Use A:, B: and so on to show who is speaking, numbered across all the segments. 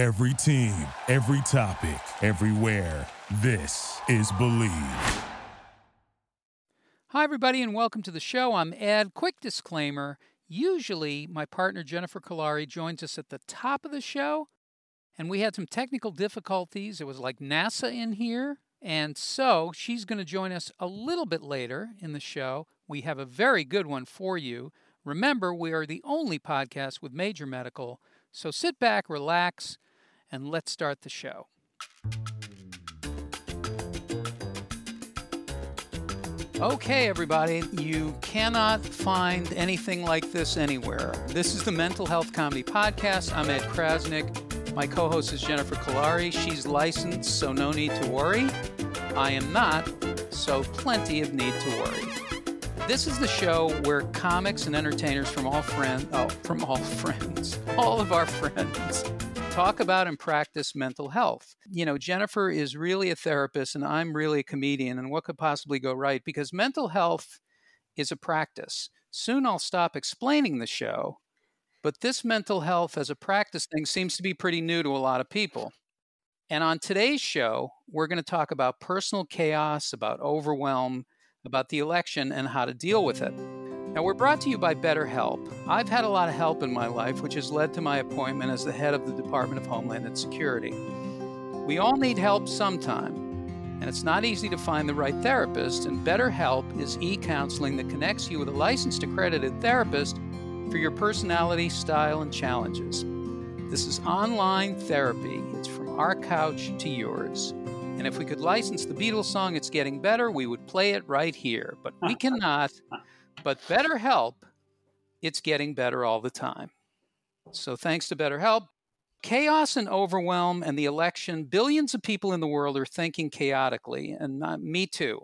A: Every team, every topic, everywhere. This is Believe.
B: Hi, everybody, and welcome to the show. I'm Ed. Quick disclaimer usually, my partner Jennifer Kolari joins us at the top of the show, and we had some technical difficulties. It was like NASA in here. And so she's going to join us a little bit later in the show. We have a very good one for you. Remember, we are the only podcast with major medical. So sit back, relax, and let's start the show. Okay, everybody, you cannot find anything like this anywhere. This is the Mental Health Comedy Podcast. I'm Ed Crasnick. My co host is Jennifer Kolari. She's licensed, so no need to worry. I am not, so plenty of need to worry. This is the show where comics and entertainers from all friends, oh, from all friends, all of our friends, talk about and practice mental health. You know, Jennifer is really a therapist and I'm really a comedian, and what could possibly go right? Because mental health is a practice. Soon I'll stop explaining the show, but this mental health as a practice thing seems to be pretty new to a lot of people. And on today's show, we're going to talk about personal chaos, about overwhelm, about the election, and how to deal with it. Now, we're brought to you by BetterHelp. I've had a lot of help in my life, which has led to my appointment as the head of the Department of Homeland and Security. We all need help sometime, and it's not easy to find the right therapist, and BetterHelp is e counseling that connects you with a licensed accredited therapist for your personality, style, and challenges. This is online therapy, it's from our couch to yours. And if we could license the Beatles song It's Getting Better, we would play it right here. But we cannot. But BetterHelp, it's getting better all the time. So thanks to BetterHelp, chaos and overwhelm and the election, billions of people in the world are thinking chaotically, and not, me too.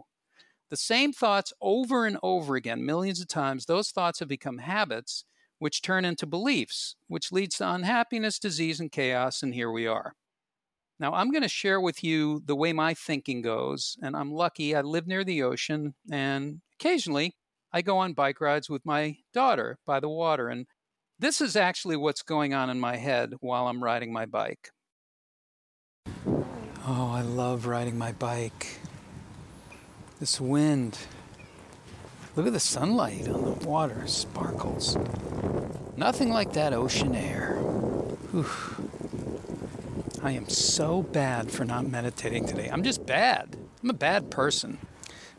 B: The same thoughts over and over again, millions of times, those thoughts have become habits, which turn into beliefs, which leads to unhappiness, disease, and chaos, and here we are. Now, I'm going to share with you the way my thinking goes, and I'm lucky I live near the ocean, and occasionally I go on bike rides with my daughter by the water. And this is actually what's going on in my head while I'm riding my bike. Oh, I love riding my bike. This wind. Look at the sunlight on the water, sparkles. Nothing like that ocean air. Whew. I am so bad for not meditating today. I'm just bad. I'm a bad person.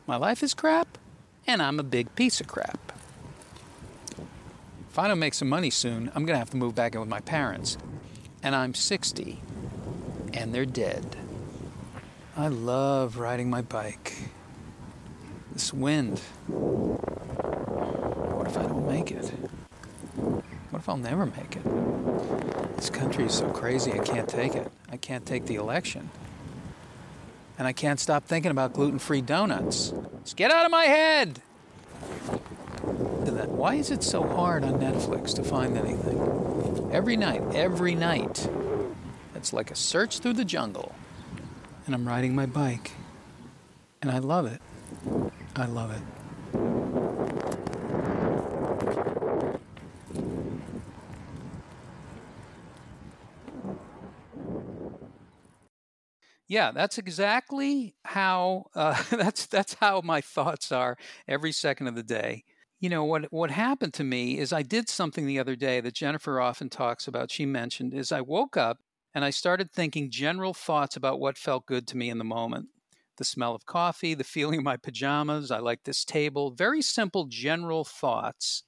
B: My life is crap, and I'm a big piece of crap. If I don't make some money soon, I'm going to have to move back in with my parents. And I'm 60, and they're dead. I love riding my bike. This wind. What if I don't make it? What if I'll never make it? This country is so crazy, I can't take it. I can't take the election. And I can't stop thinking about gluten free donuts. Just get out of my head! Why is it so hard on Netflix to find anything? Every night, every night. It's like a search through the jungle. And I'm riding my bike. And I love it. I love it. Yeah, that's exactly how uh, that's that's how my thoughts are every second of the day. You know what what happened to me is I did something the other day that Jennifer often talks about. She mentioned is I woke up and I started thinking general thoughts about what felt good to me in the moment. The smell of coffee, the feeling of my pajamas, I like this table, very simple general thoughts.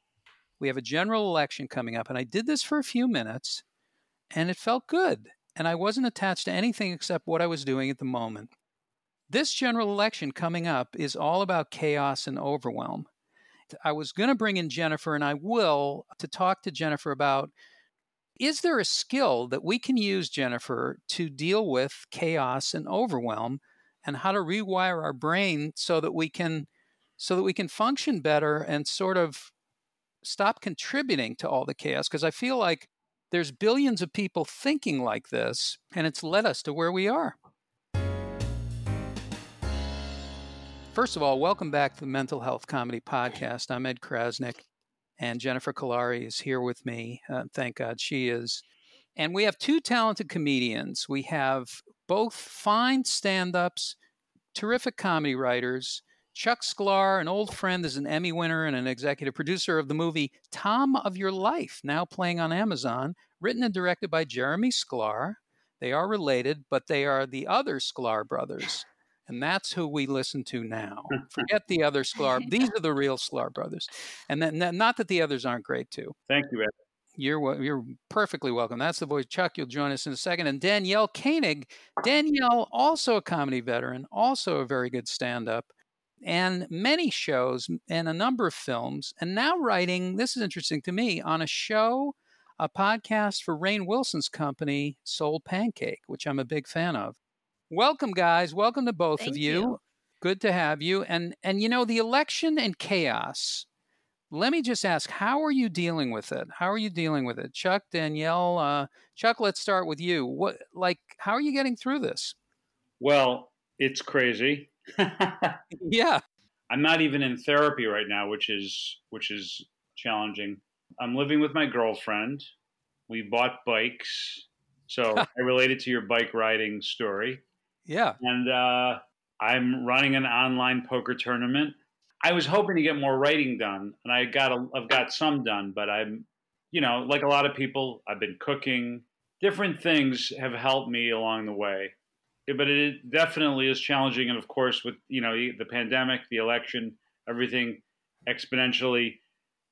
B: We have a general election coming up and I did this for a few minutes and it felt good and I wasn't attached to anything except what I was doing at the moment. This general election coming up is all about chaos and overwhelm. I was going to bring in Jennifer, and I will, to talk to Jennifer about is there a skill that we can use, Jennifer, to deal with chaos and overwhelm and how to rewire our brain so that we can so that we can function better and sort of stop contributing to all the chaos because I feel like there's billions of people thinking like this, and it's led us to where we are. First of all, welcome back to the Mental Health Comedy Podcast. I'm Ed Crasnick, and Jennifer Kolari is here with me. Uh, thank God she is. And we have two talented comedians. We have both fine stand ups, terrific comedy writers. Chuck Sklar, an old friend, is an Emmy winner and an executive producer of the movie Tom of Your Life, now playing on Amazon, written and directed by Jeremy Sklar. They are related, but they are the other Sklar brothers. And that's who we listen to now. Forget the other Sklar. These are the real Sklar brothers. And then, not that the others aren't great too.
C: Thank you, Ed.
B: You're you're perfectly welcome. That's the voice. Chuck, you'll join us in a second. And Danielle Koenig. Danielle, also a comedy veteran, also a very good stand-up, and many shows and a number of films, and now writing. This is interesting to me on a show, a podcast for Rainn Wilson's company, Soul Pancake, which I'm a big fan of. Welcome, guys. Welcome to both
D: Thank
B: of you.
D: you.
B: Good to have you. And and you know the election and chaos let me just ask, how are you dealing with it? How are you dealing with it? Chuck, Danielle, uh, Chuck, let's start with you. What, like, how are you getting through this?
C: Well, it's crazy.
B: yeah.
C: I'm not even in therapy right now, which is which is challenging. I'm living with my girlfriend. We bought bikes, so I related to your bike riding story.
B: Yeah.
C: And uh, I'm running an online poker tournament I was hoping to get more writing done, and I got a, I've got some done, but I'm, you know, like a lot of people, I've been cooking. Different things have helped me along the way, but it definitely is challenging. And of course, with you know the pandemic, the election, everything exponentially,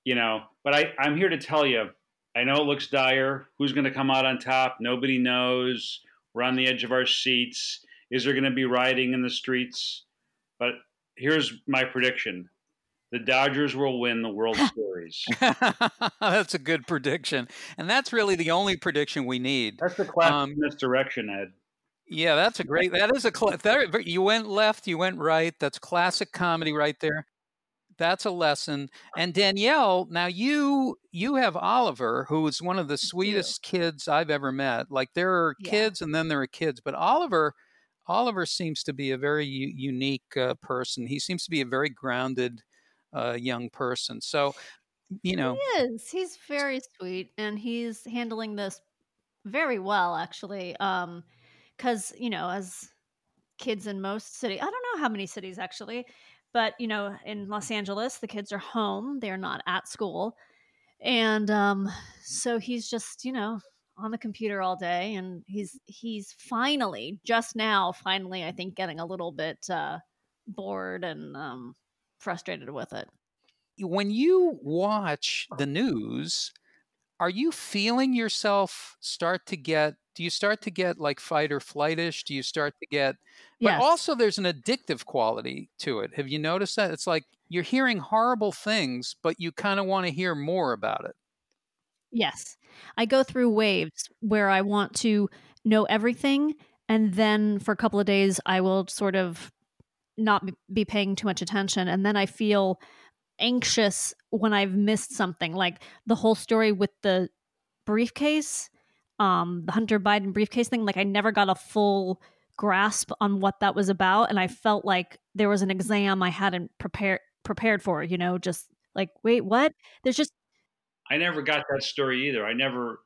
C: you know. But I, I'm here to tell you, I know it looks dire. Who's going to come out on top? Nobody knows. We're on the edge of our seats. Is there going to be rioting in the streets? But here's my prediction: the Dodgers will win the World Series.
B: that's a good prediction, and that's really the only prediction we need.
C: That's the class um, in this direction, Ed.
B: Yeah, that's a great. That is a. That, you went left, you went right. That's classic comedy right there. That's a lesson. And Danielle, now you you have Oliver, who is one of the sweetest kids I've ever met. Like there are yeah. kids, and then there are kids, but Oliver Oliver seems to be a very u- unique uh, person. He seems to be a very grounded uh, young person. So, you know,
D: he is. He's very sweet, and he's handling this very well, actually. Um, because you know, as kids in most city i don't know how many cities actually, but you know, in Los Angeles, the kids are home; they're not at school, and um, so he's just you know on the computer all day and he's he's finally just now finally i think getting a little bit uh bored and um frustrated with it.
B: When you watch the news are you feeling yourself start to get do you start to get like fight or flightish do you start to get but yes. also there's an addictive quality to it have you noticed that it's like you're hearing horrible things but you kind of want to hear more about it
D: Yes. I go through waves where I want to know everything. And then for a couple of days, I will sort of not be paying too much attention. And then I feel anxious when I've missed something, like the whole story with the briefcase, um, the Hunter Biden briefcase thing. Like I never got a full grasp on what that was about. And I felt like there was an exam I hadn't prepared prepared for, you know, just like, wait, what? There's just
C: I never got that story either. I never,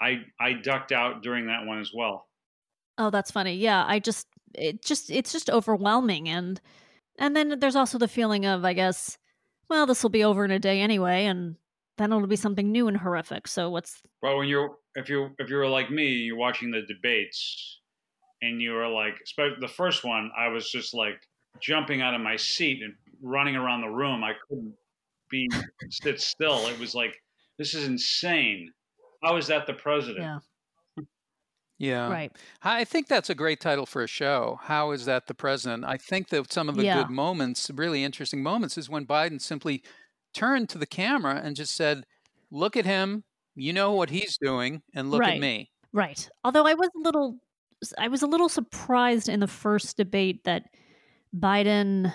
C: I I ducked out during that one as well.
D: Oh, that's funny. Yeah, I just it just it's just overwhelming and and then there's also the feeling of I guess well this will be over in a day anyway and then it'll be something new and horrific. So what's
C: well when you're if you if you were like me, you're watching the debates and you were like especially the first one, I was just like jumping out of my seat and running around the room. I couldn't be sit still. It was like this is insane. How is that the president?
D: Yeah.
B: Yeah.
D: Right.
B: I think that's a great title for a show. How is that the president? I think that some of the
D: yeah.
B: good moments, really interesting moments, is when Biden simply turned to the camera and just said, Look at him. You know what he's doing, and look
D: right.
B: at me.
D: Right. Although I was a little I was a little surprised in the first debate that Biden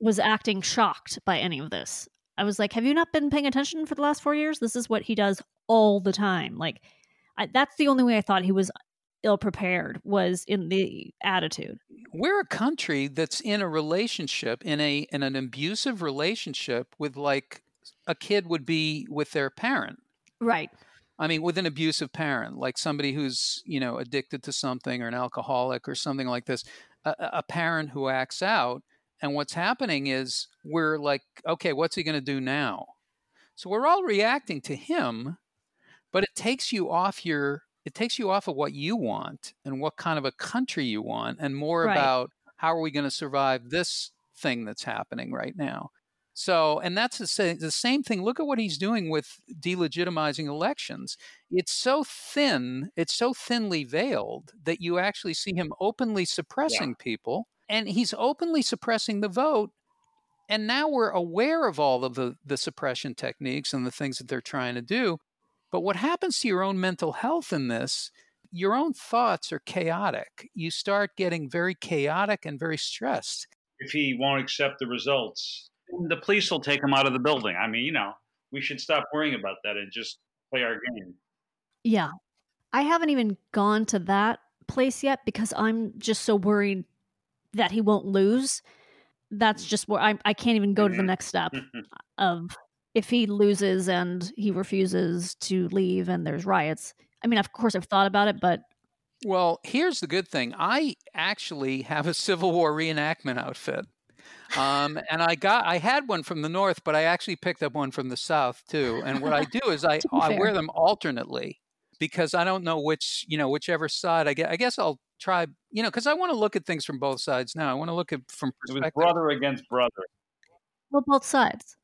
D: was acting shocked by any of this. I was like, have you not been paying attention for the last four years? This is what he does all the time. Like, I, that's the only way I thought he was ill prepared was in the attitude.
B: We're a country that's in a relationship in a in an abusive relationship with like a kid would be with their parent.
D: Right.
B: I mean, with an abusive parent, like somebody who's, you know, addicted to something or an alcoholic or something like this, a, a parent who acts out. And what's happening is we're like, okay, what's he going to do now? So we're all reacting to him, but it takes you off your, it takes you off of what you want and what kind of a country you want and more
D: Right.
B: about how are we going to survive this thing that's happening right now. So, and that's the same, the same thing. Look at what he's doing with delegitimizing elections. It's so thin, it's so thinly veiled that you actually see him openly suppressing people, and he's openly suppressing the vote. And now we're aware of all of the, the suppression techniques and the things that they're trying to do. But what happens to your own mental health in this? Your own thoughts are chaotic. You start getting very chaotic and very stressed.
C: If he won't accept the results, the police will take him out of the building. I mean, you know, we should stop worrying about that and just play our game.
D: Yeah. I haven't even gone to that place yet because I'm just so worried that he won't lose. That's just where I, I can't even go to the
C: Mhm.
D: next step of if he loses and he refuses to leave and there's riots. I mean, of course, I've thought about it, but
B: Well, here's the good thing. I actually have a Civil War reenactment outfit. Um, and I got I had one from the north, but I actually picked up one from the south too. And what I do is I, I wear them alternately because I don't know which, you know, whichever side I get. I guess I'll try, you know, because I want to look at things from both sides now. I want to look at from
C: It was
B: perspective.
C: brother against brother.
D: well, both sides.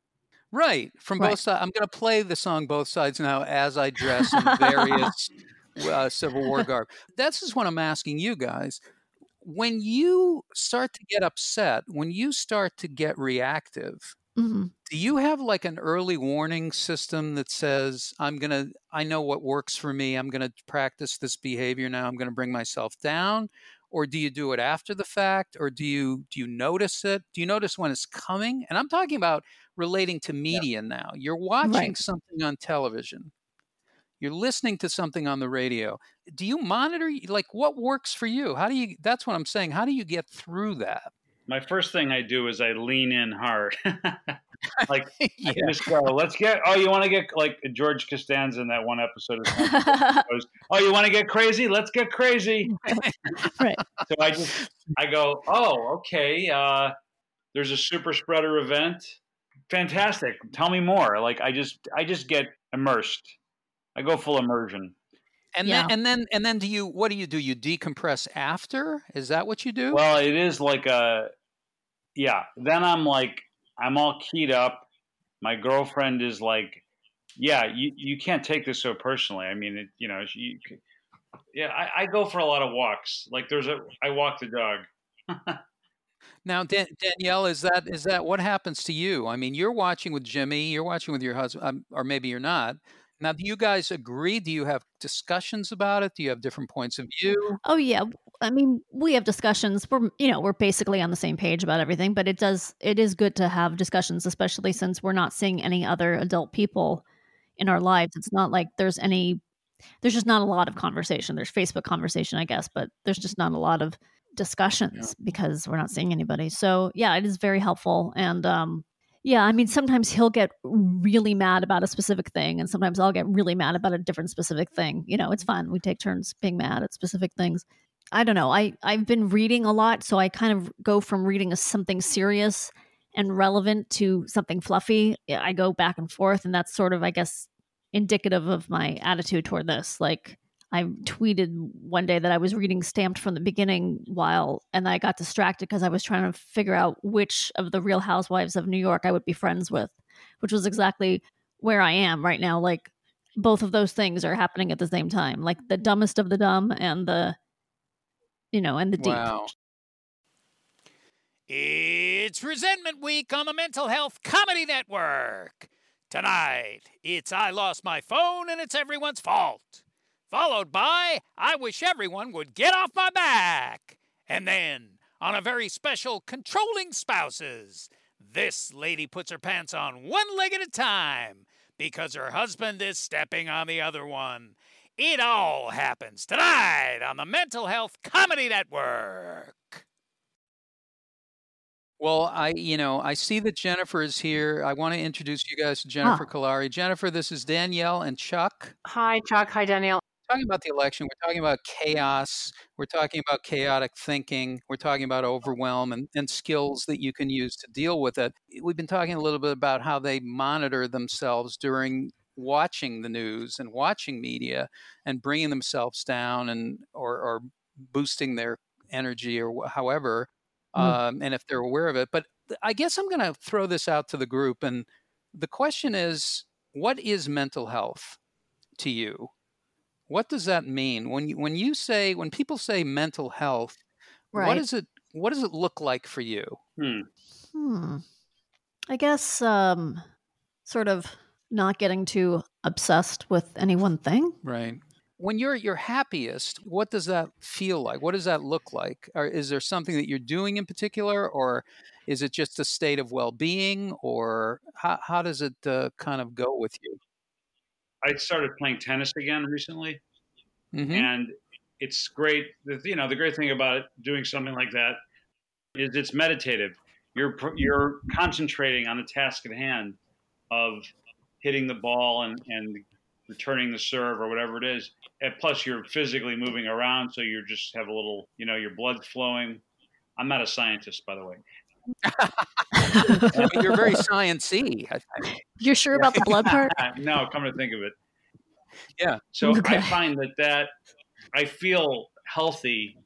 B: Right, from
D: Right.
B: both sides. I'm going to play the song both sides now as I dress in various uh, Civil War garb. This is what I'm asking you guys. When you start to get upset, when you start to get reactive,
D: hmm
B: do you have like an early warning system that says, I'm going to, I know what works for me. I'm going to practice this behavior now. I'm going to bring myself down? Or do you do it after the fact? Or do you, do you notice it? Do you notice when it's coming? And I'm talking about relating to media now. You're watching
D: Right.
B: something on television. You're listening to something on the radio. Do you monitor like what works for you? How do you that's what I'm saying. How do you get through that?
C: My first thing I do is I lean in hard. like
B: yeah.
C: I just go, let's get. Oh, you want to get like George Costanza in that one episode of goes, Oh, you want to get crazy? Let's get crazy.
D: right.
C: So I just I go, oh, okay. Uh, there's a super spreader event. Fantastic. Tell me more. Like I just I just get immersed. I go full immersion.
B: And
D: Yeah.
B: then and then and then do you what do you do? You decompress after? Is that what you do?
C: Well, it is like a yeah. Then I'm like I'm all keyed up. My girlfriend is like, yeah, you you can't take this so personally. I mean, it, you know, you, yeah. I, I go for a lot of walks. Like there's a I walk the dog.
B: now Dan- Danielle, is that is that what happens to you? I mean, you're watching with Jimmy, you're watching with your husband, um, or maybe you're not. Now, do you guys agree? Do you have discussions about it? Do you have different points of view?
D: Oh yeah. I mean, we have discussions. We're you know, we're basically on the same page about everything, but it does it is good to have discussions, especially since we're not seeing any other adult people in our lives. It's not like there's any there's just not a lot of conversation. There's Facebook conversation, I guess, but there's just not a lot of discussions because we're not seeing anybody. So yeah, it is very helpful. And um yeah, I mean sometimes he'll get really mad about a specific thing and sometimes I'll get really mad about a different specific thing. You know, it's fun. We take turns being mad at specific things. I don't know. I I've been reading a lot, so I kind of go from reading a, something serious and relevant to something fluffy. I go back and forth, and that's sort of, I guess, indicative of my attitude toward this. Like I tweeted one day that I was reading Stamped from the beginning while, and I got distracted because I was trying to figure out which of the Real Housewives of New York I would be friends with, which was exactly where I am right now. Like both of those things are happening at the same time, like the dumbest of the dumb and the you know, and the deep.
B: Wow.
E: It's Resentment Week on the Mental Health Comedy Network. Tonight, it's I Lost My Phone and It's Everyone's Fault. Followed by I Wish Everyone Would Get Off My Back. And then, on a very special Controlling Spouses, this lady puts her pants on one leg at a time because her husband is stepping on the other one. It all happens tonight on the Mental Health Comedy Network.
B: Well, I, you know, I see that Jennifer is here. I want to introduce you guys to Jennifer
D: Ah.
B: Kolari. Jennifer, this is Danielle and Chuck.
F: Hi, Chuck. Hi, Danielle.
B: Talking about the election, we're talking about chaos. We're talking about chaotic thinking. We're talking about overwhelm and, and skills that you can use to deal with it. We've been talking a little bit about how they monitor themselves during watching the news and watching media and bringing themselves down and or, or boosting their energy or however
F: Mm.
B: um, and if they're aware of it but i guess i'm going to throw this out to the group and the question is what is mental health to you what does that mean when you when you say when people say mental health what
D: Right.
B: does it what does it look like for you
C: Hmm.
D: Hmm. I guess um sort of not getting too obsessed with any one thing.
B: Right. When you're at your happiest, what does that feel like? What does that look like? Or is there something that you're doing in particular, or is it just a state of well-being, or how, how does it uh, kind of go with you?
C: I started playing tennis again recently,
B: hmm
C: and it's great. The, you know, the great thing about doing something like that is it's meditative. You're you're concentrating on the task at hand of hitting the ball and and returning the serve or whatever it is. And plus, you're physically moving around, so you just have a little, you know, your blood's flowing. I'm not a scientist, by the way.
B: I mean, you're very sciencey. I think.
D: You're sure about the blood part?
C: no, come to think of it.
B: Yeah.
C: So
D: Okay.
C: I find that that I feel healthy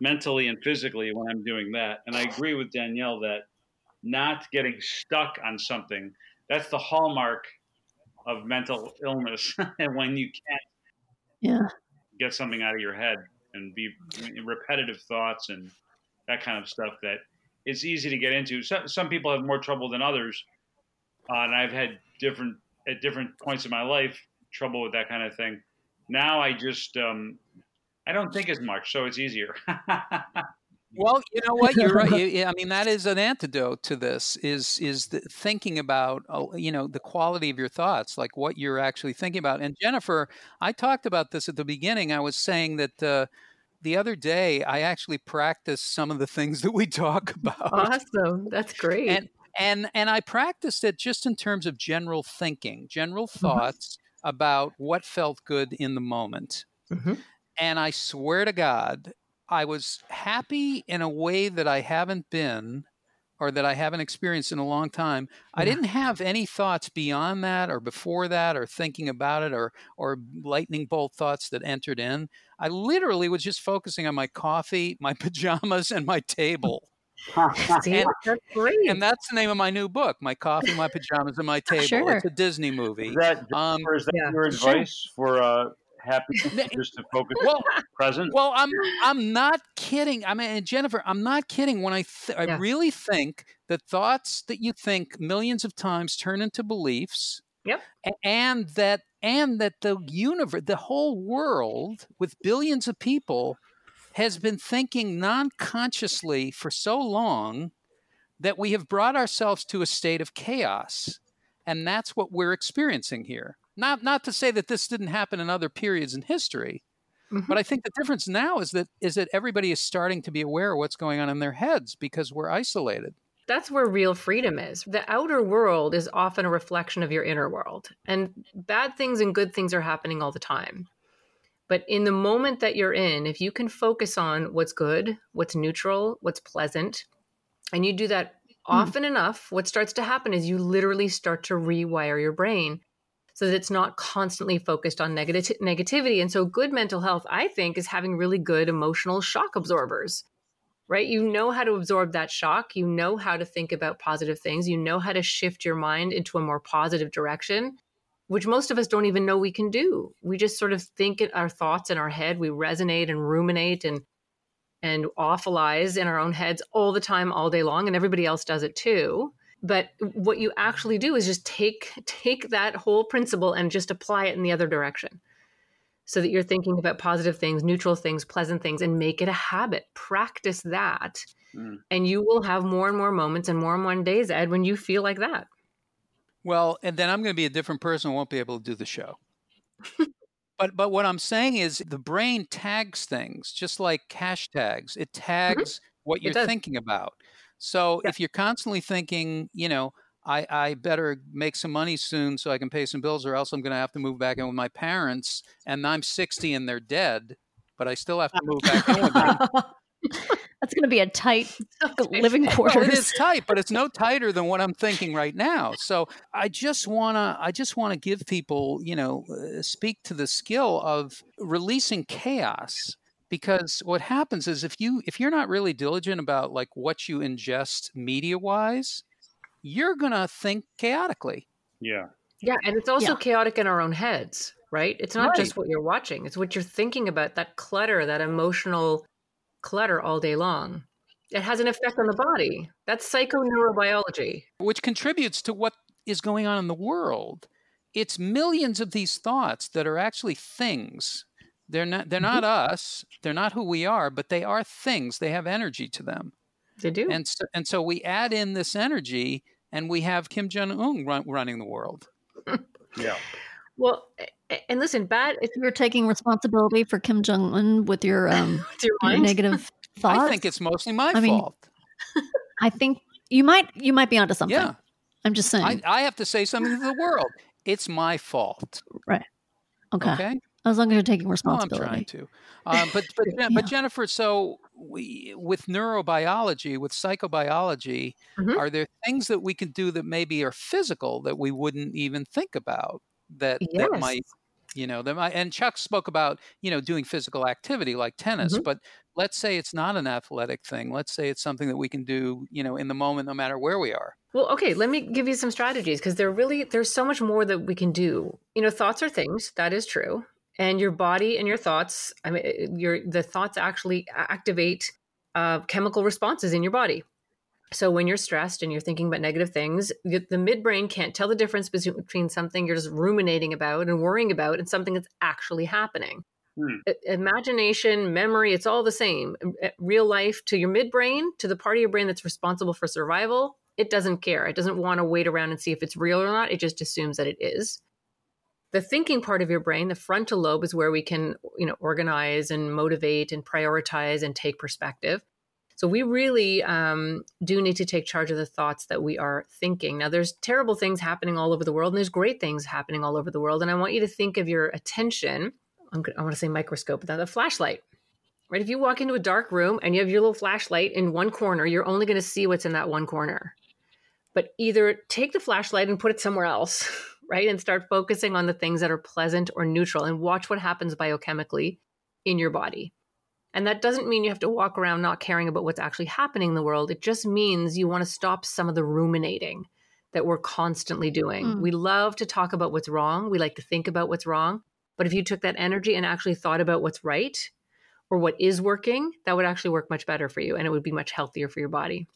C: mentally and physically when I'm doing that. And I agree with Danielle that not getting stuck on something, that's the hallmark of mental illness. and when you can't
D: Yeah.
C: get something out of your head and be repetitive thoughts and that kind of stuff that it's easy to get into. Some, some people have more trouble than others. Uh, and I've had different, at different points in my life, trouble with that kind of thing. Now I just, um, I don't think as much, so it's easier.
B: Well, you know what? You're right. You- I mean, that is an antidote to this. Is is the thinking about uh, you know the quality of your thoughts, like what you're actually thinking about. And Jennifer, I talked about this at the beginning. I was saying that uh, the other day I actually practiced some of the things that we talk about,
F: Awesome. That's great.
B: and and and I practiced it just in terms of general thinking, general thoughts about what felt good in the moment.
F: Mhm.
B: And I swear to God, I was happy in a way that I haven't been or that I haven't experienced in a long time. I didn't have any thoughts beyond that or before that or thinking about it or or lightning bolt thoughts that entered in. I literally was just focusing on my coffee, my pajamas and my table.
F: See,
B: and-
F: that's great.
B: And that's the name of my new book, My Coffee, My Pajamas and My Table.
D: Sure.
B: It's a Disney movie.
C: is that,
B: Um,
C: is that
F: Yeah,
C: your
D: sure.
C: advice for uh, happy, just to focus
B: well,
C: present?
B: Well, I'm I'm not kidding. I mean, Jennifer, I'm not kidding when I th- I really think that thoughts that you think millions of times turn into beliefs.
F: Yep.
B: And that and that the universe, the whole world with billions of people has been thinking non-consciously for so long that we have brought ourselves to a state of chaos. And that's what we're experiencing here. Not not to say that this didn't happen in other periods in history,
F: Mhm.
B: but I think the difference now is that is that everybody is starting to be aware of what's going on in their heads because we're isolated.
F: That's where real freedom is. The outer world is often a reflection of your inner world, and bad things and good things are happening all the time. But in the moment that you're in, if you can focus on what's good, what's neutral, what's pleasant, and you do that often enough, what starts to happen is you literally start to rewire your brain so that it's not constantly focused on negati- negativity. And so, good mental health, I think, is having really good emotional shock absorbers right? You know how to absorb that shock. You know how to think about positive things. You know how to shift your mind into a more positive direction, which most of us don't even know we can do. We just sort of think our thoughts in our head. We resonate and ruminate and and awfulize in our own heads all the time, all day long, and everybody else does it too. But what you actually do is just take take that whole principle and just apply it in the other direction so that you're thinking about positive things, neutral things, pleasant things, and make it a habit. Practice that.
C: Mm.
F: And you will have more and more moments and more and more days, Ed, when you feel like that.
B: Well, and then I'm going to be a different person. I won't be able to do the show. but but what I'm saying is the brain tags things just like hashtags. It tags what you're thinking about. So
F: Yeah.
B: if you're constantly thinking, you know, I, I better make some money soon so I can pay some bills, or else I'm going to have to move back in with my parents, and I'm 60 and they're dead, but I still have to move back in with them.
D: That's going to be a tight living
B: Well,
D: quarters.
B: it is tight, but it's no tighter than what I'm thinking right now. So I just wanna, I just wanna give people, you know, uh, speak to the skill of releasing chaos. Because what happens is if you if you're not really diligent about like what you ingest media wise, you're gonna think chaotically.
C: Yeah.
F: Yeah, and it's also
D: Yeah.
F: chaotic in our own heads, right? It's not just what you're watching, it's what you're thinking about, that clutter, that emotional clutter all day long. It has an effect on the body. That's psychoneurobiology.
B: which contributes to what is going on in the world. It's millions of these thoughts that are actually things. They're not they're not us. They're not who we are, but they are things. They have energy to them.
F: They do.
B: And so, and so we add in this energy and we have Kim Jong Un run, running the world.
C: Yeah.
F: well, and listen, bad if
D: You're taking responsibility for Kim Jong Un with your um
F: it's your
D: your negative thoughts.
B: I think it's mostly my
D: I mean,
B: fault.
D: I think you might you might be onto something.
B: Yeah.
D: I'm just saying.
B: I, I have to say something to the world. It's my fault. Right.
D: Okay.
B: Okay.
D: As long as you're taking responsibility.
B: Oh, I'm trying to. Um, but but
D: Yeah.
B: but Jennifer, so we with neurobiology, with psychobiology,
F: Mhm.
B: are there things that we can do that maybe are physical that we wouldn't even think about that that might you know that might and Chuck spoke about you know doing physical activity like tennis,
F: Mhm.
B: but let's say it's not an athletic thing. Let's say it's something that we can do you know in the moment, no matter where we are.
F: Well, okay, let me give you some strategies because there really there's so much more that we can do. You know, thoughts are things, that is true. And your body and your thoughts, I mean eh, your the thoughts actually activate uh, chemical responses in your body. So when you're stressed and you're thinking about negative things, the midbrain can't tell the difference between between something you're just ruminating about and worrying about and something that's actually happening.
C: Hmm.
F: Imagination, memory, it's all the same. Eh, Real life to your midbrain, to the part of your brain that's responsible for survival, it doesn't care. It doesn't want to wait around and see if it's real or not. It just assumes that it is. The thinking part of your brain, the frontal lobe, is where we can, you know, organize and motivate and prioritize and take perspective. So we really um, do need to take charge of the thoughts that we are thinking. Now, there's terrible things happening all over the world, and there's great things happening all over the world. And I want you to think of your attention. I'm, want to say microscope, but that's a flashlight. Right? If you walk into a dark room and you have your little flashlight in one corner, you're only going to see what's in that one corner but either take the flashlight and put it somewhere else, right? And start focusing on the things that are pleasant or neutral and watch what happens biochemically in your body. And that doesn't mean you have to walk around not caring about what's actually happening in the world. It just means you want to stop some of the ruminating that we're constantly doing.
D: Mm.
F: We love to talk about what's wrong, we like to think about what's wrong. But if you took that energy and actually thought about what's right or what is working, that would actually work much better for you and it would be much healthier for your body.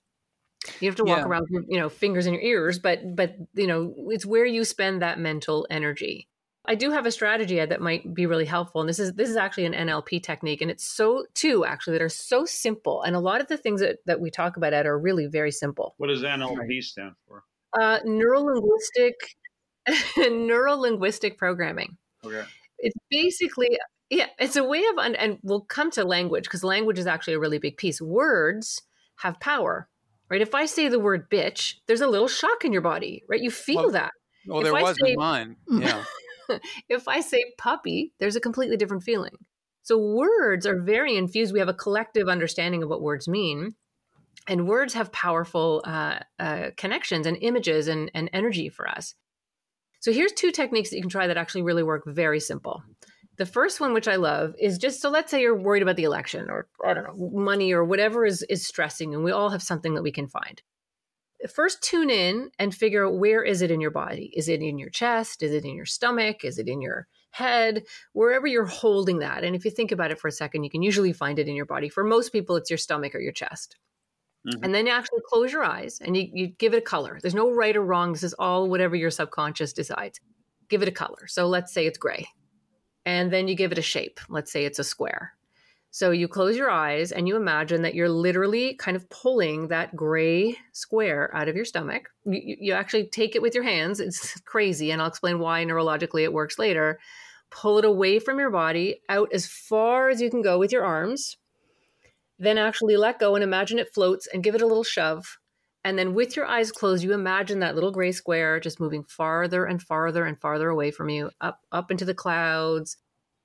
F: You have to walk
B: Yeah.
F: around with, you know, fingers in your ears, but but you know, it's where you spend that mental energy. I do have a strategy that might be really helpful, and this is this is actually an NLP technique, and it's so two actually that are so simple, and a lot of the things that, that we talk about at are really very simple.
C: What does NLP stand for?
F: Uh, neuro linguistic neuro linguistic programming.
C: Okay.
F: It's basically yeah, it's a way of un- and we'll come to language because language is actually a really big piece. Words have power, right? If I say the word bitch, there's a little shock in your body, right? You feel
B: Well,
F: that.
B: Well,
F: If
B: there
F: I
B: was
F: say-
B: in mine. Yeah.
F: if I say puppy, there's a completely different feeling. So words are very infused. We have a collective understanding of what words mean. And words have powerful uh, uh, connections and images and, and energy for us. So here's two techniques that you can try that actually really work very simple. The first one, which I love, is just so let's say you're worried about the election or I don't know, money or whatever is, is stressing, and we all have something that we can find. First, tune in and figure out where is it in your body? Is it in your chest? Is it in your stomach? Is it in your head? Wherever you're holding that. And if you think about it for a second, you can usually find it in your body. For most people, it's your stomach or your chest.
C: Mhm.
F: And then you actually close your eyes and you, you give it a color. There's no right or wrong. This is all whatever your subconscious decides. Give it a color. So let's say it's gray. And then you give it a shape. Let's say it's a square. So you close your eyes and you imagine that you're literally kind of pulling that gray square out of your stomach. You, you- actually take it with your hands. It's crazy. And I'll explain why neurologically it works later. Pull it away from your body, out as far as you can go with your arms. then actually let go and imagine it floats and give it a little shove. And then with your eyes closed, you imagine that little gray square just moving farther and farther and farther away from you, up up into the clouds,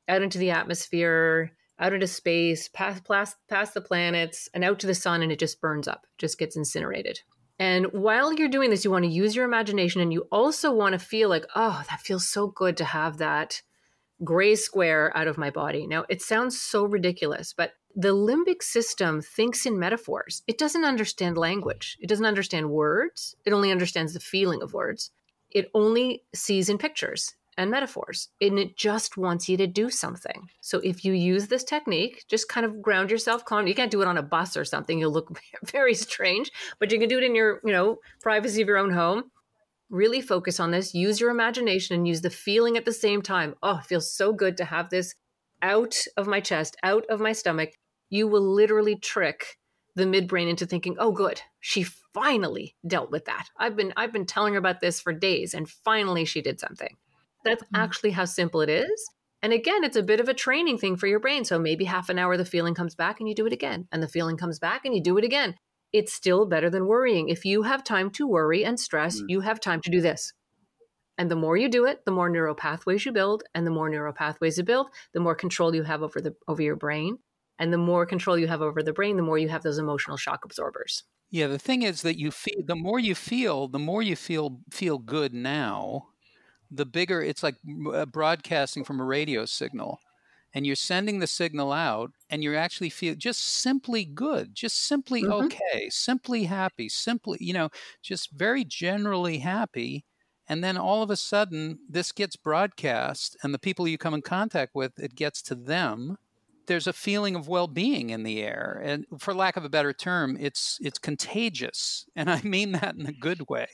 F: out into the atmosphere, out into space, past past, past the planets, and out to the sun, and it just burns up, just gets incinerated. And while you're doing this, you want to use your imagination and you also want to feel like, oh, that feels so good to have that gray square out of my body. Now, it sounds so ridiculous, but the limbic system thinks in metaphors. It doesn't understand language, it doesn't understand words, it only understands the feeling of words. It only sees in pictures and metaphors, and it just wants you to do something. So if you use this technique, just kind of ground yourself calm. You can't do it on a bus or something, you'll look very strange, but you can do it in your, you know, privacy of your own home really focus on this, use your imagination and use the feeling at the same time. Oh, it feels so good to have this out of my chest, out of my stomach. You will literally trick the midbrain into thinking, "Oh good, she finally dealt with that. I've been I've been telling her about this for days and finally she did something." That's mm-hmm. actually how simple it is. And again, it's a bit of a training thing for your brain. So maybe half an hour the feeling comes back and you do it again, and the feeling comes back and you do it again it's still better than worrying. If you have time to worry and stress, mm. you have time to do this. And the more you do it, the more neural pathways you build, and the more neural pathways you build, the more control you have over the over your brain, and the more control you have over the brain, the more you have those emotional shock absorbers.
B: Yeah, the thing is that you feel the more you feel, the more you feel feel good now, the bigger it's like uh, broadcasting from a radio signal and you're sending the signal out and you're actually feel just simply good just simply mm-hmm. okay simply happy simply you know just very generally happy and then all of a sudden this gets broadcast and the people you come in contact with it gets to them there's a feeling of well-being in the air and for lack of a better term it's it's contagious and i mean that in a good way.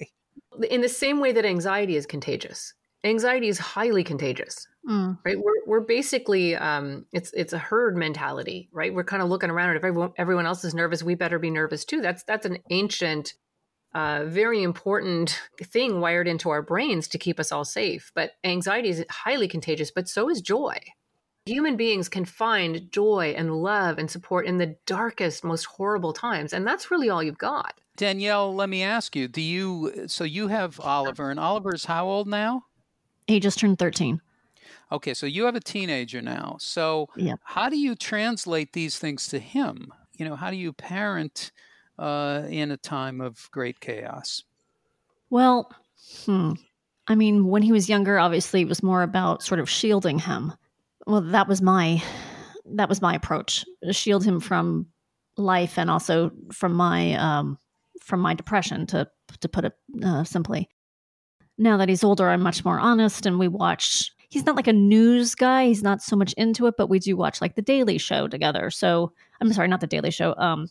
F: In the same way that anxiety is contagious. Anxiety is highly contagious mm. right? We're, we're basically um, it's it's a herd mentality right? We're kind of looking around and if everyone, everyone else is nervous we better be nervous too. That's that's an ancient uh, very important thing wired into our brains to keep us all safe but anxiety is highly contagious but so is joy human beings can find joy and love and support in the darkest most horrible times and that's really all you've got
B: danielle let me ask you do you so you have oliver and oliver's how old now
D: he just turned 13.
B: Okay, so you have a teenager now. So yep. how do you translate these things to him? You know, how do you parent uh, in a time of great chaos?
D: Well, hmm. I mean, when he was younger, obviously it was more about sort of shielding him. Well, that was my that was my approach: shield him from life and also from my um, from my depression. To to put it uh, simply, now that he's older, I'm much more honest and we watch. He's not like a news guy. He's not so much into it, but we do watch like The Daily Show together. So I'm sorry, not The Daily Show, um,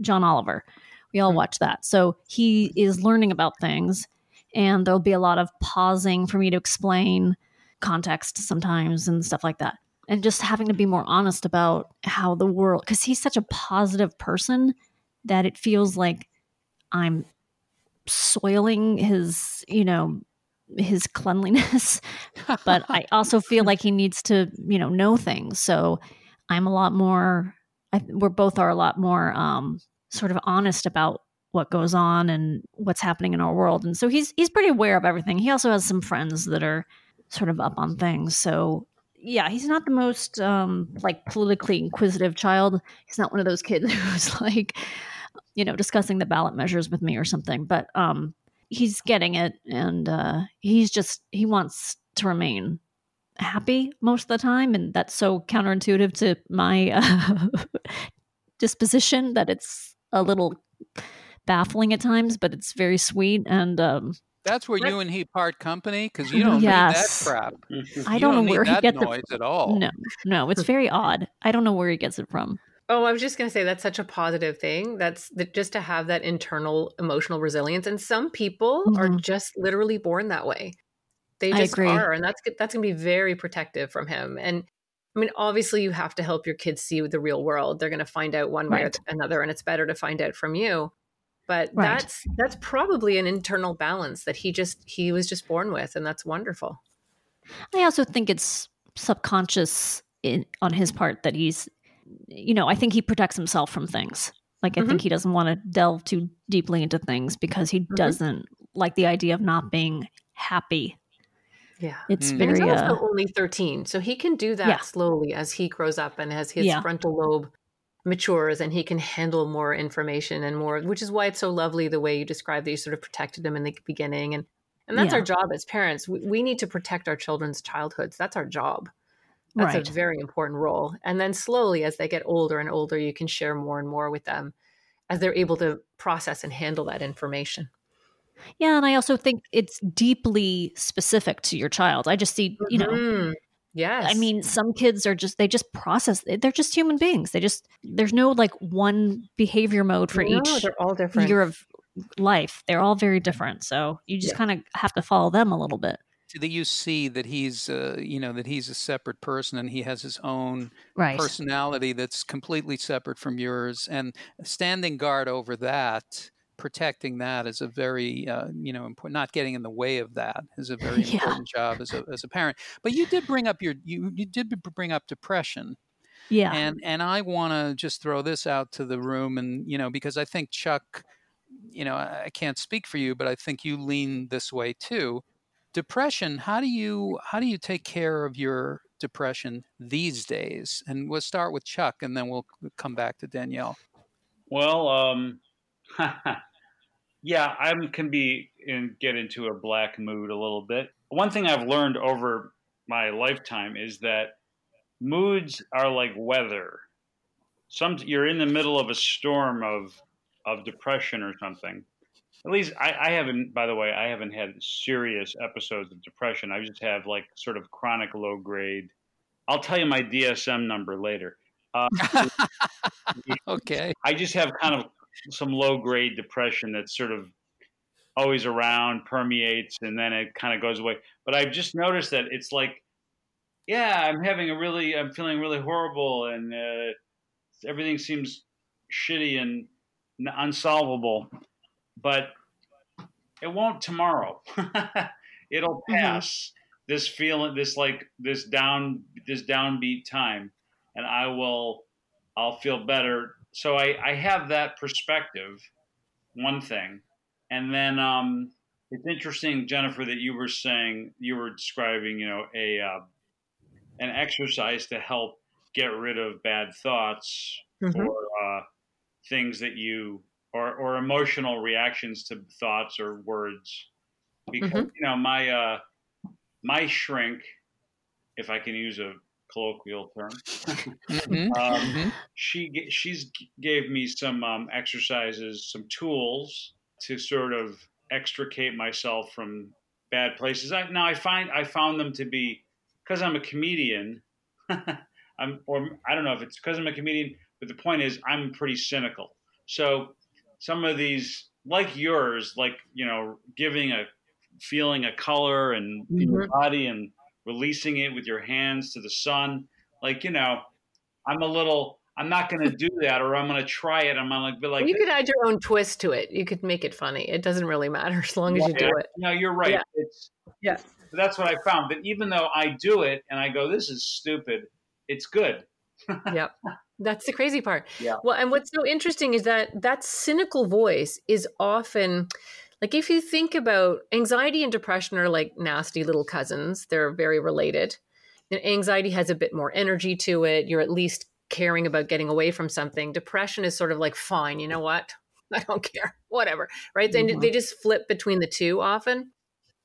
D: John Oliver. We all mm-hmm. watch that. So he is learning about things and there'll be a lot of pausing for me to explain context sometimes and stuff like that. And just having to be more honest about how the world, because he's such a positive person that it feels like I'm soiling his, you know, his cleanliness, but I also feel like he needs to, you know, know things. So I'm a lot more. I, we're both are a lot more um, sort of honest about what goes on and what's happening in our world. And so he's he's pretty aware of everything. He also has some friends that are sort of up on things. So yeah, he's not the most um, like politically inquisitive child. He's not one of those kids who's like, you know, discussing the ballot measures with me or something. But um, he's getting it, and uh, he's just he wants to remain happy most of the time, and that's so counterintuitive to my uh, disposition that it's a little baffling at times, but it's very sweet and. Um,
B: that's where you and he part company because you don't yes. need that crap.
D: I don't, don't know where he gets
B: noise
D: it
B: at all.
D: No, no, it's very odd. I don't know where he gets it from.
F: Oh, I was just going to say that's such a positive thing. That's that just to have that internal emotional resilience. And some people mm-hmm. are just literally born that way. They just are, and that's that's going to be very protective from him. And I mean, obviously, you have to help your kids see the real world. They're going to find out one way or another, and it's better to find out from you. But right. that's that's probably an internal balance that he just he was just born with, and that's wonderful.
D: I also think it's subconscious in, on his part that he's you know, I think he protects himself from things. Like I
F: Mhm.
D: think he doesn't want to delve too deeply into things because he
F: Mhm.
D: doesn't like the idea of not being happy.
F: Yeah.
D: It's
B: Mm.
F: And he's
D: very
F: also
D: uh,
F: only 13. So he can do that
D: Yeah.
F: slowly as he grows up and as his
D: Yeah.
F: frontal lobe matures and he can handle more information and more, which is why it's so lovely the way you describe that you sort of protected him in the beginning. And and that's
D: Yeah.
F: our job as parents. We, we need to protect our children's childhoods. That's our job. That's
D: right.
F: a very important role. And then slowly, as they get older and older, you can share more and more with them as they're able to process and handle that information.
D: Yeah, and I also think it's deeply specific to your child. I just see, you know,
F: Mhm. Yes.
D: I mean, some kids are just they just process. They're just human beings. They just there's no like one behavior mode for
F: No,
D: each
F: they're all different.
D: year of life. They're all very different. So you just
F: Yeah.
D: kind of have to follow them a little bit.
B: that you see that he's uh, you know that he's a separate person and he has his own
D: Right.
B: personality that's completely separate from yours and standing guard over that protecting that is a very uh, you know important not getting in the way of that is a very
D: Yeah.
B: important job as a, as a parent but you did bring up your you, you did bring up depression
D: Yeah.
B: and and I want to just throw this out to the room, and you know, because I think Chuck, you know, I I can't speak for you, but I think you lean this way too. Depression. How do you how do you take care of your depression these days? And we'll start with Chuck, and then we'll come back to Danielle.
C: Well, um, yeah, I can be and get into a black mood a little bit. One thing I've learned over my lifetime is that moods are like weather. Some you're in the middle of a storm of of depression or something. At least I, I haven't. By the way, I haven't had serious episodes of depression. I just have like sort of chronic low grade. I'll tell you my DSM number later. Uh,
B: Okay.
C: I just have kind of some low grade depression that's sort of always around, permeates, and then it kind of goes away. But I've just noticed that it's like, yeah, I'm having a really, I'm feeling really horrible, and uh, everything seems shitty and unsolvable. But it won't tomorrow. It'll
F: Mhm.
C: pass. This feeling, this like this down, this downbeat time, and I will, I'll feel better. So I, I have that perspective. One thing, and then um, it's interesting, Jennifer, that you were saying you were describing, you know, a uh, an exercise to help get rid of bad thoughts
F: Mhm.
C: or uh, things that you or or emotional reactions to thoughts or words. Because
F: Mhm.
C: you know my uh, my shrink, if I can use a colloquial term,
B: Mhm,
C: um,
B: mhm.
C: she she's gave me some um, exercises, some tools to sort of extricate myself from bad places. I, now I find I found them to be because I'm a comedian. I'm or I don't know if it's because I'm a comedian, but the point is I'm pretty cynical. So some of these, like yours, like you know, giving a feeling a color and in your body and releasing it with your hands to the sun, like you know, I'm a little. I'm not going to do that, or I'm going to try it. I'm going to be like,
F: you could add your own twist to it. You could make it funny. It doesn't really matter as long as you do it.
C: No, you're right.
F: Yeah.
C: It's
F: Yeah.
C: that's what I found. But even though I do it and I go, this is stupid, it's good.
F: yep. That's the crazy part.
C: Yeah.
F: Well, and what's so interesting is that that cynical voice is often like if you think about anxiety and depression are like nasty little cousins. They're very related. And anxiety has a bit more energy to it. You're at least caring about getting away from something. Depression is sort of like, fine, you know what? I don't care. Whatever. Right? Then
D: Mhm.
F: they just flip between the two often.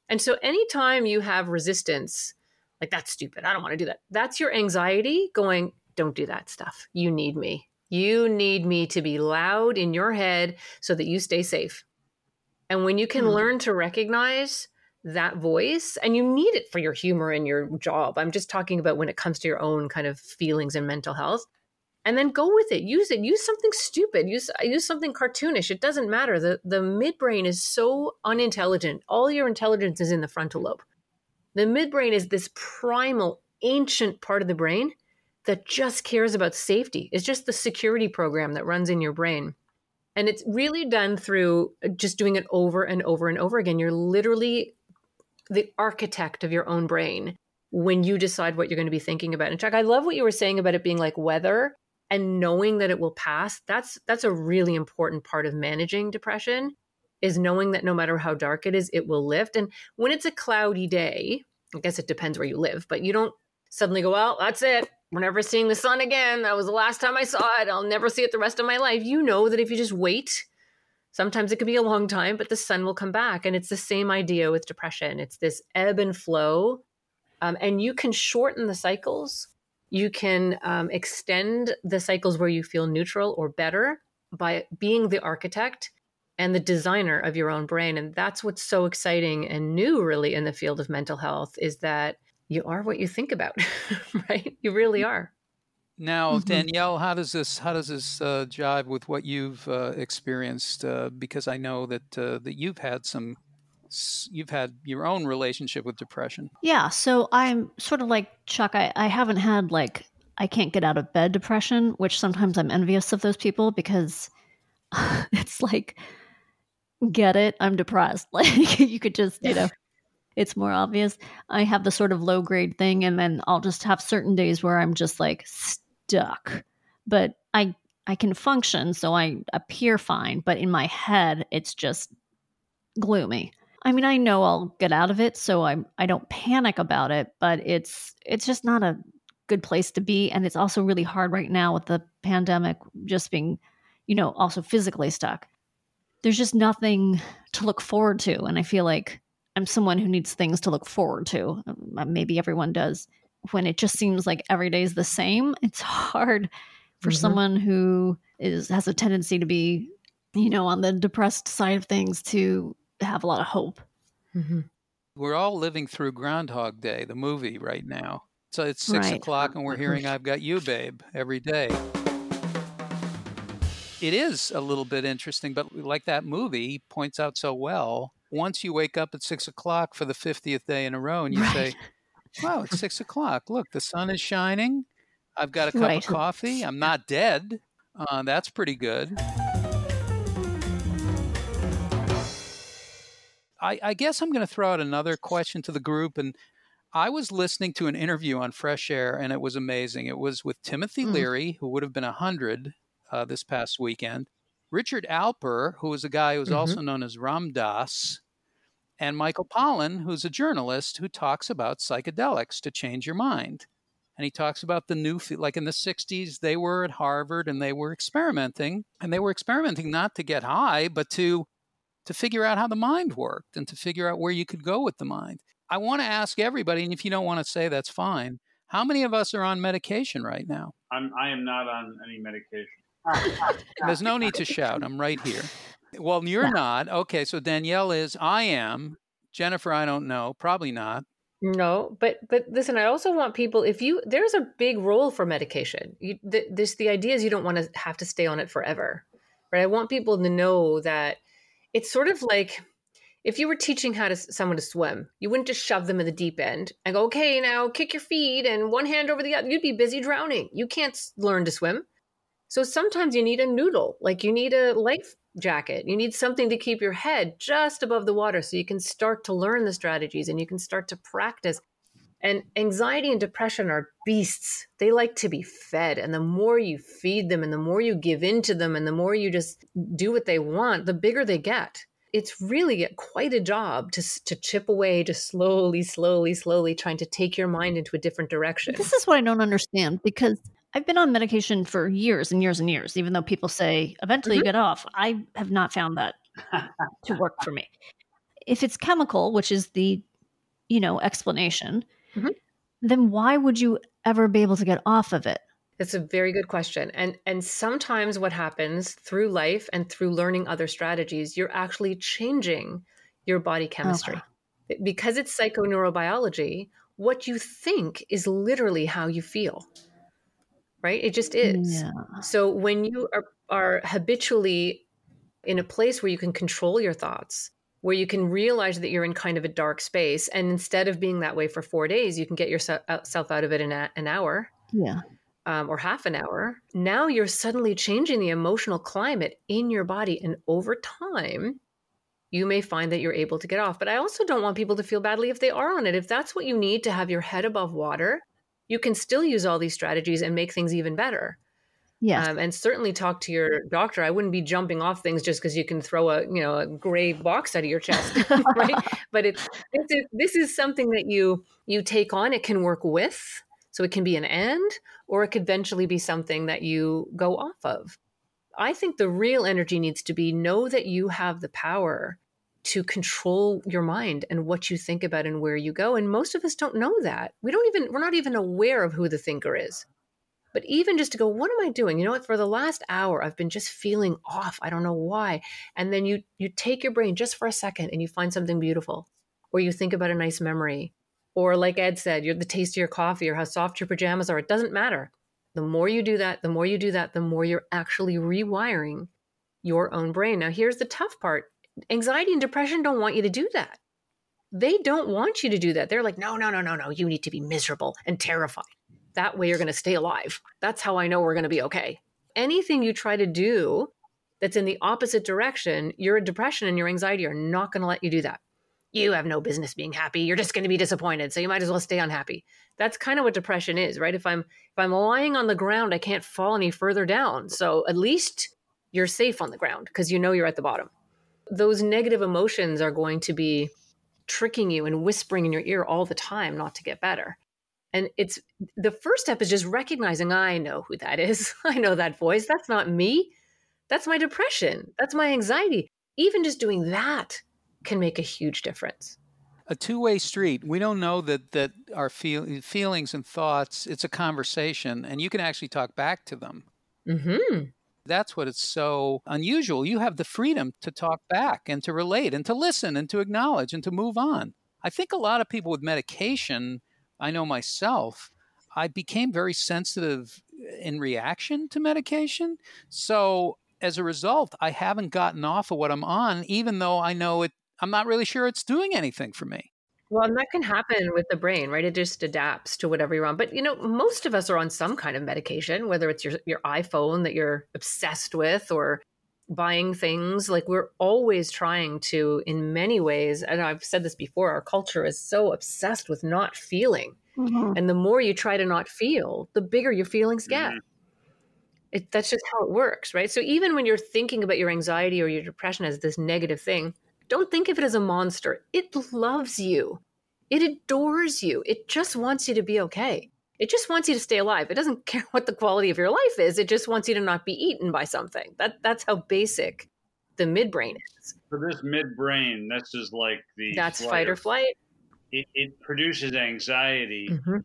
F: And so anytime you have resistance, like that's stupid. I don't want to do that. That's your anxiety going, don't do that stuff. You need me. You need me to be loud in your head so that you stay safe. And when you can
D: Hmm.
F: learn to recognize that voice, and you need it for your humor and your job, I'm just talking about when it comes to your own kind of feelings and mental health. And then go with it. Use it. Use something stupid. Use use something cartoonish. It doesn't matter. The the midbrain is so unintelligent. All your intelligence is in the frontal lobe. The midbrain is this primal, ancient part of the brain that just cares about safety. It's just the security program that runs in your brain. And it's really done through uh, just doing it over and over and over again. You're literally the architect of your own brain when you decide what you're going to be thinking about. And Chuck, I love what you were saying about it being like weather. and knowing that it will pass that's that's a really important part of managing depression is knowing that no matter how dark it is it will lift and when it's a cloudy day i guess it depends where you live but you don't suddenly go well that's it we're never seeing the sun again. That was the last time i saw it. I'll never see it the rest of my life. You know that if you just wait sometimes it could be a long time but the sun will come back. And it's the same idea with depression. It's this ebb and flow. Um, and you can shorten the cycles. You can um, extend the cycles where you feel neutral or better by being the architect and the designer of your own brain. And that's what's so exciting and new, really, in the field of mental health is that you are what you think about, right? You really are.
B: Now, mm-hmm. Danielle, how does this how does this uh, jive with what you've uh, experienced? Uh, because I know that uh, that you've had some you've had your own relationship with depression.
D: Yeah. So I'm sort of like Chuck. I, I haven't had like, I can't get out of bed depression, which sometimes I'm envious of those people because it's like, get it? I'm depressed. Like, you could just, you know, it's more obvious. I have the sort of low grade thing, and then I'll just have certain days where I'm just like stuck. But I, I can function, so I appear fine, but in my head, it's just gloomy. I mean, I know I'll get out of it, so I I don't panic about it, but it's it's just not a good place to be and it's also really hard right now with the pandemic just being, you know, also physically stuck. There's just nothing to look forward to and I feel like I'm someone who needs things to look forward to. Um, maybe everyone does. When it just seems like every day is the same, it's hard for mm-hmm. someone who is has a tendency to be, you know, on the depressed side of things to have a lot of hope.
B: Mm-hmm. We're all living through Groundhog Day, the movie, right now. So it's six right. o'clock, and we're hearing "I've Got You, Babe" every day. It is a little bit interesting, but like that movie points out so well, once you wake up at six o'clock for the fiftieth day in a row, and you right. say, "Wow, it's six o'clock! Look, the sun is shining. I've got a cup right. of coffee. I'm not dead. Uh, that's pretty good." I, I guess I'm going to throw out another question to the group. And I was listening to an interview on Fresh Air, and it was amazing. It was with Timothy mm. Leary, who would have been 100 uh, this past weekend, Richard Alpert, who was a guy who was mm-hmm. also known as Ram Dass, and Michael Pollan, who's a journalist who talks about psychedelics to change your mind. And he talks about the new, like in the 60s, they were at Harvard and they were experimenting. And they were experimenting not to get high, but to to figure out how the mind worked and to figure out where you could go with the mind. I want to ask everybody, and if you don't want to say that's fine, how many of us are on medication right now?
C: I'm, I am not on any medication.
B: There's no need to shout. I'm right here. Well, you're not. Okay, so Danielle is. I am. Jennifer, I don't know. Probably not.
F: No, but but listen, I also want people if you there's a big role for medication. You, the, this the idea is you don't want to have to stay on it forever, right? I want people to know that it's sort of like if you were teaching how to someone to swim, you wouldn't just shove them in the deep end and go, "Okay, now kick your feet and one hand over the other." You'd be busy drowning. You can't learn to swim. So sometimes you need a noodle, like you need a life jacket. You need something to keep your head just above the water so you can start to learn the strategies and you can start to practice. And anxiety and depression are beasts. They like to be fed. And the more you feed them and the more you give in to them and the more you just do what they want, the bigger they get. It's really quite a job to, to chip away, just slowly, slowly, slowly trying to take your mind into a different direction.
D: This is what I don't understand because I've been on medication for years and years and years, even though people say eventually mm-hmm. you get off. I have not found that to work for me. If it's chemical, which is the, you know, explanation, mm-hmm. then why would you ever be able to get off of it?
F: That's a very good question. And and sometimes what happens through life and through learning other strategies, you're actually changing your body chemistry. Okay. Because it's psychoneurobiology, what you think is literally how you feel. Right? It just is. Yeah. So when you are, are habitually in a place where you can control your thoughts, where you can realize that you're in kind of a dark space and instead of being that way for four days you can get yourself out of it in a, an hour
D: yeah
F: um, or half an hour now you're suddenly changing the emotional climate in your body and over time you may find that you're able to get off but i also don't want people to feel badly if they are on it if that's what you need to have your head above water you can still use all these strategies and make things even better
D: Yeah.
F: Um, and certainly talk to your doctor. I wouldn't be jumping off things just because you can throw a you know a gray box out of your chest, right? But this is, this is something that you you take on. It can work with, so it can be an end or it could eventually be something that you go off of. I think the real energy needs to be know that you have the power to control your mind and what you think about and where you go. And most of us don't know that. We don't even, we're not even aware of who the thinker is. But even just to go, what am I doing? You know what? For the last hour, I've been just feeling off. I don't know why. And then you you take your brain just for a second and you find something beautiful, or you think about a nice memory, or like Ed said, you're the taste of your coffee or how soft your pajamas are. It doesn't matter. The more you do that, the more you do that, the more you're actually rewiring your own brain. Now, here's the tough part anxiety and depression don't want you to do that. They don't want you to do that. They're like, no, no, no, no, no. You need to be miserable and terrified. That way you're going to stay alive. That's how I know we're going to be okay. Anything you try to do that's in the opposite direction, your depression and your anxiety are not going to let you do that. You have no business being happy. You're just going to be disappointed. So you might as well stay unhappy. That's kind of what depression is, right? If I'm if I'm lying on the ground, I can't fall any further down. So at least you're safe on the ground because you know you're at the bottom those negative emotions are going to be tricking you and whispering in your ear all the time not to get better. And it's the first step is just recognizing I know who that is. I know that voice. That's not me. That's my depression. That's my anxiety. Even just doing that can make a huge difference.
B: A two-way street. We don't know that that our feel, feelings and thoughts. It's a conversation, and you can actually talk back to them.
F: Mm-hmm.
B: That's what it's so unusual. You have the freedom to talk back and to relate and to listen and to acknowledge and to move on. I think a lot of people with medication, I know myself, I became very sensitive uh, in reaction to medication. So as a result, I haven't gotten off of what I'm on, even though I know it, I'm not really sure it's doing anything for me.
F: Well, and that can happen with the brain, right? It just adapts to whatever you're on. But you know, most of us are on some kind of medication, whether it's your your iPhone that you're obsessed with or buying things. Like we're always trying to, in many ways, and I've said this before, our culture is so obsessed with not feeling. Mm-hmm. And the more you try to not feel, the bigger your feelings get. Mm-hmm. It, that's just how it works, right? So even when you're thinking about your anxiety or your depression as this negative thing, don't think of it as a monster. It loves you. It adores you. It just wants you to be okay. It just wants you to stay alive. It doesn't care what the quality of your life is. It just wants you to not be eaten by something. That that's how basic the midbrain is.
C: For this midbrain, this is like the
F: that's fight or flight.
C: It, it produces anxiety mm-hmm.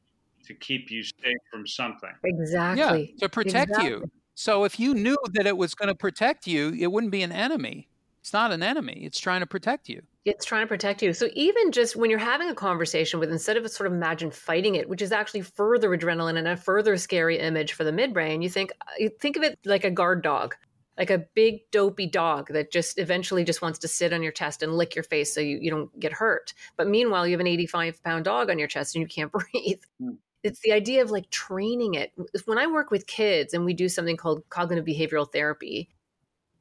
C: to keep you safe from something.
F: Exactly.
B: Yeah, to protect exactly. you. So if you knew that it was going to protect you, it wouldn't be an enemy. It's not an enemy. It's trying to protect you.
F: It's trying to protect you. So even just when you're having a conversation with, instead of sort of imagine fighting it, which is actually further adrenaline and a further scary image for the midbrain, you think you think of it like a guard dog, like a big dopey dog that just eventually just wants to sit on your chest and lick your face so you, you don't get hurt. But meanwhile, you have an 85 pound dog on your chest and you can't breathe. Mm. It's the idea of like training it. When I work with kids and we do something called cognitive behavioral therapy,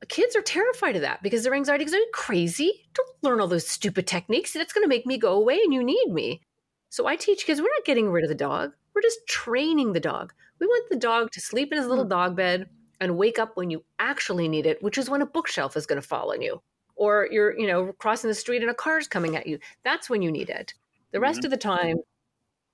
F: kids are terrified of that because their anxiety goes, Are crazy? Don't learn all those stupid techniques. That's going to make me go away and you need me. So I teach kids, we're not getting rid of the dog. We're just training the dog. We want the dog to sleep in his little hmm. dog bed and wake up when you actually need it, which is when a bookshelf is going to fall on you. Or you're, you know, crossing the street and a car's coming at you. That's when you need it. The rest mm-hmm. of the time,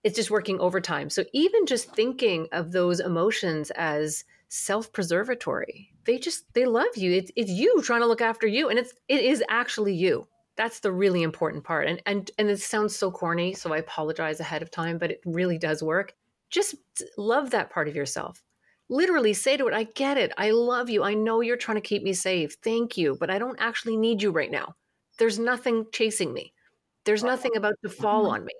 F: it's just working overtime. So even just thinking of those emotions as self-preservatory. They just they love you. It's, it's you trying to look after you and it's it is actually you. That's the really important part and and and it sounds so corny so i apologize ahead of time but it really does work. Just love that part of yourself. Literally say to it i get it. I love you. I know you're trying to keep me safe. Thank you but i don't actually need you right now. There's nothing chasing me. There's nothing about to fall mm-hmm. on me.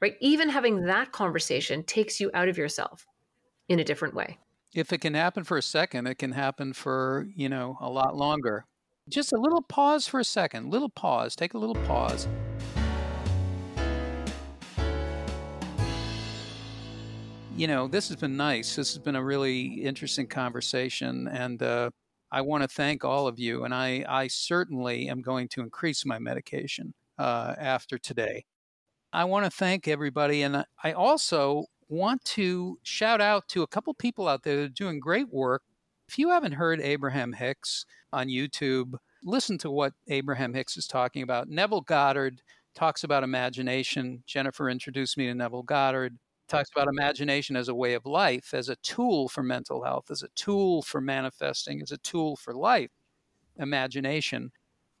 F: Right? Even having that conversation takes you out of yourself in a different way
B: if it can happen for a second, it can happen for, you know, a lot longer. Just a little pause for a second, little pause, take a little pause. You know, this has been nice. This has been a really interesting conversation. And uh, I want to thank all of you. And I, I certainly am going to increase my medication uh, after today. I want to thank everybody. And I also want to shout out to a couple people out there doing great work. If you haven't heard Abraham Hicks on YouTube, listen to what Abraham Hicks is talking about. Neville Goddard talks about imagination. Jennifer introduced me to Neville Goddard. Talks about imagination as a way of life, as a tool for mental health, as a tool for manifesting, as a tool for life. Imagination.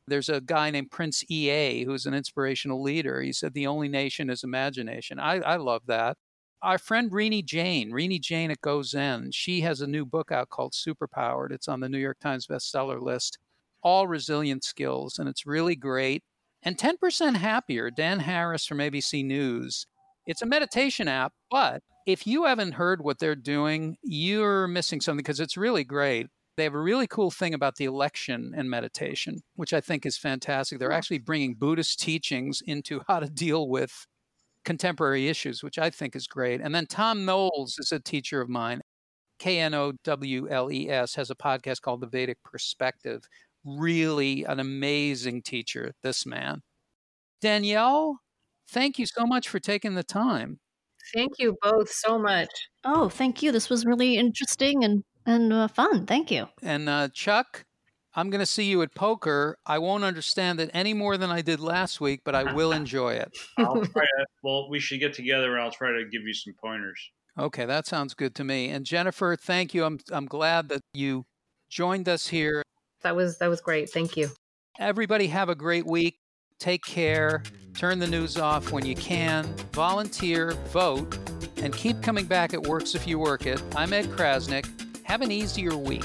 B: There's a guy named Prince EA who's an inspirational leader. He said, The only nation is imagination. I, I love that. Our friend Renee Jain, Renee Jain at GoZen, she has a new book out called Superpowered. It's on the New York Times bestseller list. All resilient skills, and it's really great. And 10% Happier, Dan Harris from ABC News. It's a meditation app, but if you haven't heard what they're doing, you're missing something because it's really great. They have a really cool thing about the election and meditation, which I think is fantastic. They're actually bringing Buddhist teachings into how to deal with contemporary issues, which I think is great. And then Tom Knowles is a teacher of mine. K N O W L E S has a podcast called The Vedic Perspective. Really an amazing teacher, this man. Danielle, thank you so much for taking the time.
F: Thank you both so much.
D: Oh, thank you. This was really interesting and and uh, fun. Thank you.
B: And uh, Chuck, I'm going to see you at poker. I won't understand it any more than I did last week, but I will enjoy it.
C: I'll try to, well, we should get together and I'll try to give you some pointers.
B: Okay, that sounds good to me. And Jennifer, thank you. I'm I'm glad that you joined us here.
F: That was that was great. Thank you.
B: Everybody have a great week. Take care. Turn the news off when you can. Volunteer, vote, and keep coming back. It works if you work it. I'm Ed Crasnick. Have an easier week.